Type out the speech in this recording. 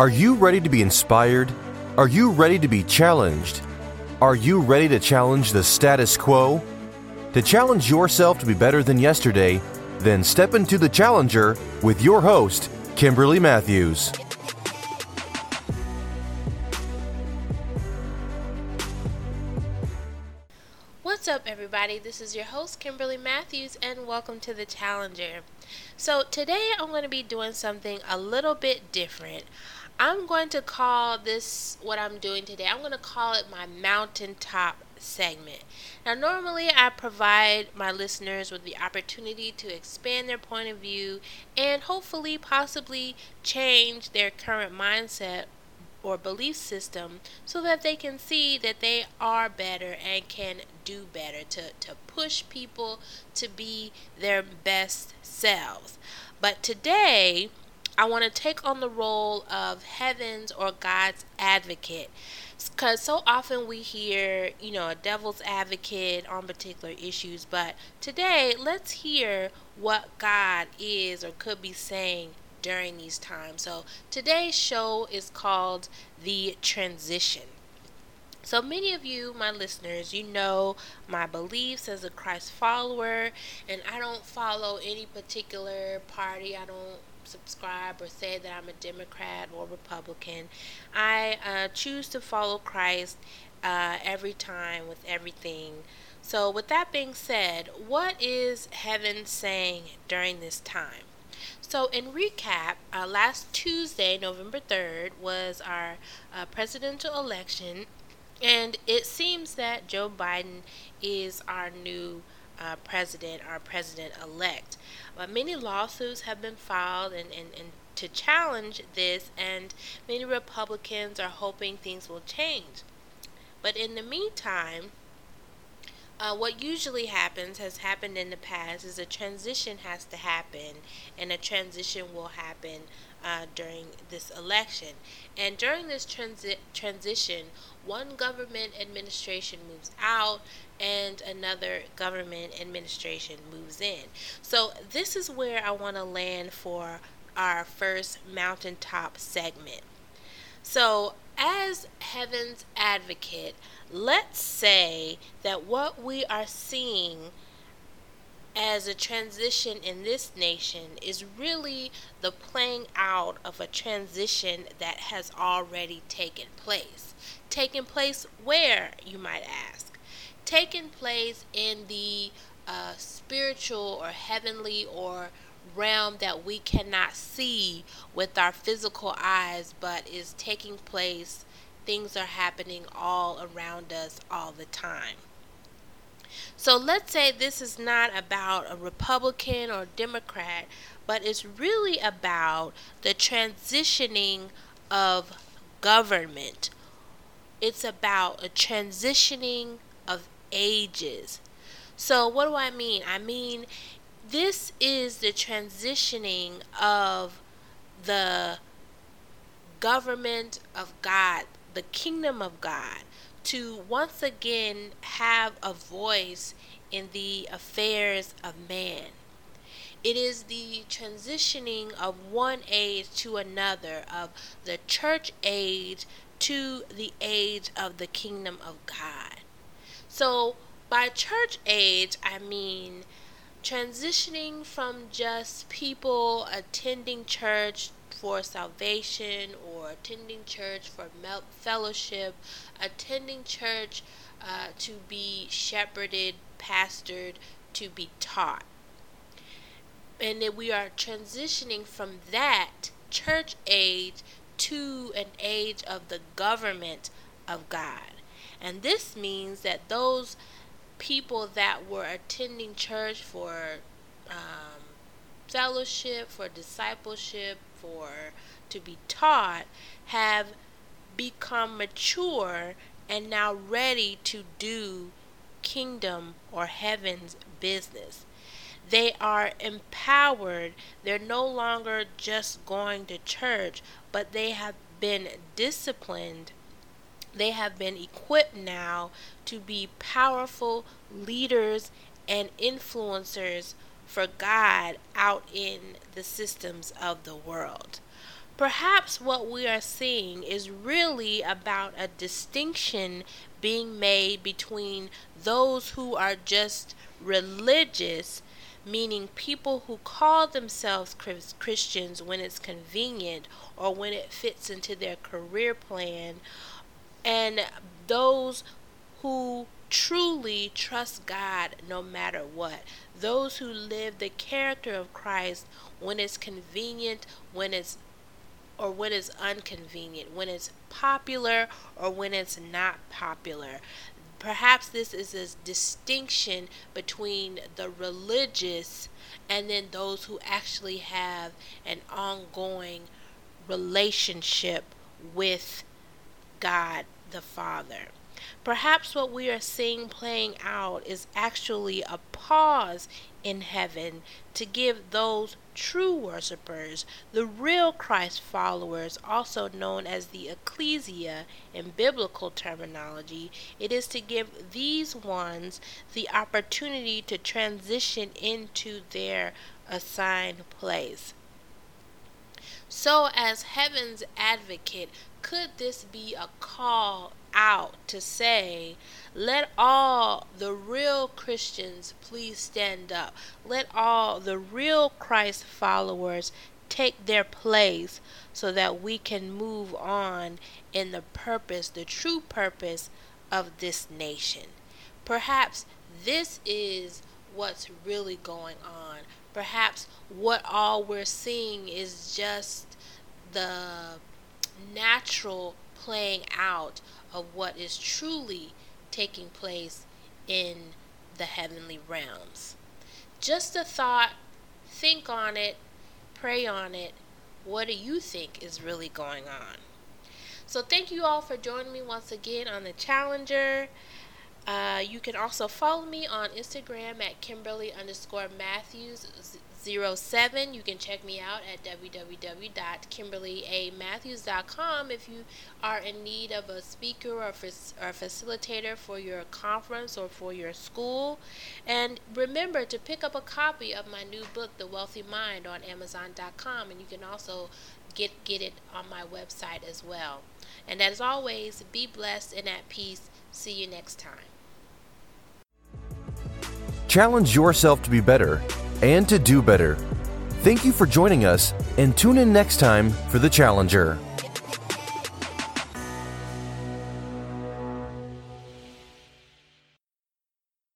Are you ready to be inspired? Are you ready to be challenged? Are you ready to challenge the status quo? To challenge yourself to be better than yesterday, then step into the challenger with your host, Kimberly Matthews. What's up, everybody? This is your host, Kimberly Matthews, and welcome to the Challenger. So, today I'm going to be doing something a little bit different. I'm going to call this what I'm doing today, I'm going to call it my mountaintop segment. Now, normally I provide my listeners with the opportunity to expand their point of view and hopefully, possibly change their current mindset or belief system so that they can see that they are better and can do better to, to push people to be their best selves. But today, I want to take on the role of heaven's or God's advocate. Because so often we hear, you know, a devil's advocate on particular issues, but today let's hear what God is or could be saying during these times. So today's show is called The Transition. So many of you, my listeners, you know my beliefs as a Christ follower, and I don't follow any particular party. I don't subscribe or say that I'm a Democrat or Republican. I uh, choose to follow Christ uh, every time with everything. So, with that being said, what is heaven saying during this time? So, in recap, uh, last Tuesday, November 3rd, was our uh, presidential election, and it seems that Joe Biden is our new uh, president, our president elect. But many lawsuits have been filed and, and, and to challenge this, and many Republicans are hoping things will change. But in the meantime, uh, what usually happens, has happened in the past, is a transition has to happen, and a transition will happen uh, during this election. And during this transi- transition, one government administration moves out and another government administration moves in. So, this is where I want to land for our first mountaintop segment. So, as heaven's advocate, let's say that what we are seeing as a transition in this nation is really the playing out of a transition that has already taken place. Taken place where, you might ask? Taken place in the uh, spiritual or heavenly or realm that we cannot see with our physical eyes, but is taking place. Things are happening all around us all the time. So let's say this is not about a Republican or Democrat, but it's really about the transitioning of government. It's about a transitioning of ages. So, what do I mean? I mean, this is the transitioning of the government of God, the kingdom of God, to once again have a voice in the affairs of man. It is the transitioning of one age to another, of the church age to the age of the kingdom of God. So, by church age, I mean transitioning from just people attending church for salvation or attending church for fellowship, attending church uh, to be shepherded, pastored, to be taught. And that we are transitioning from that church age to an age of the government of God. And this means that those people that were attending church for um, fellowship, for discipleship, for to be taught, have become mature and now ready to do kingdom or heaven's business. They are empowered. They're no longer just going to church, but they have been disciplined. They have been equipped now to be powerful leaders and influencers for God out in the systems of the world. Perhaps what we are seeing is really about a distinction being made between those who are just religious, meaning people who call themselves Christians when it's convenient or when it fits into their career plan, and those who truly trust God no matter what. Those who live the character of Christ when it's convenient, when it's or when it's inconvenient, when it's popular or when it's not popular. Perhaps this is a distinction between the religious and then those who actually have an ongoing relationship with God the Father. Perhaps what we are seeing playing out is actually a pause in heaven to give those true worshippers, the real Christ followers, also known as the ecclesia in biblical terminology, it is to give these ones the opportunity to transition into their assigned place. So, as heaven's advocate, could this be a call out to say, let all the real Christians please stand up. Let all the real Christ followers take their place so that we can move on in the purpose, the true purpose of this nation. Perhaps this is what's really going on. Perhaps what all we're seeing is just the natural playing out of what is truly taking place in the heavenly realms. Just a thought, think on it, pray on it. What do you think is really going on? So, thank you all for joining me once again on the Challenger. Uh, you can also follow me on Instagram at Kimberly underscore Matthews 07. You can check me out at www.kimberlyamatthews.com if you are in need of a speaker or, or a facilitator for your conference or for your school. And remember to pick up a copy of my new book, The Wealthy Mind, on Amazon.com, and you can also get get it on my website as well. And as always, be blessed and at peace. See you next time. Challenge yourself to be better and to do better. Thank you for joining us and tune in next time for The Challenger.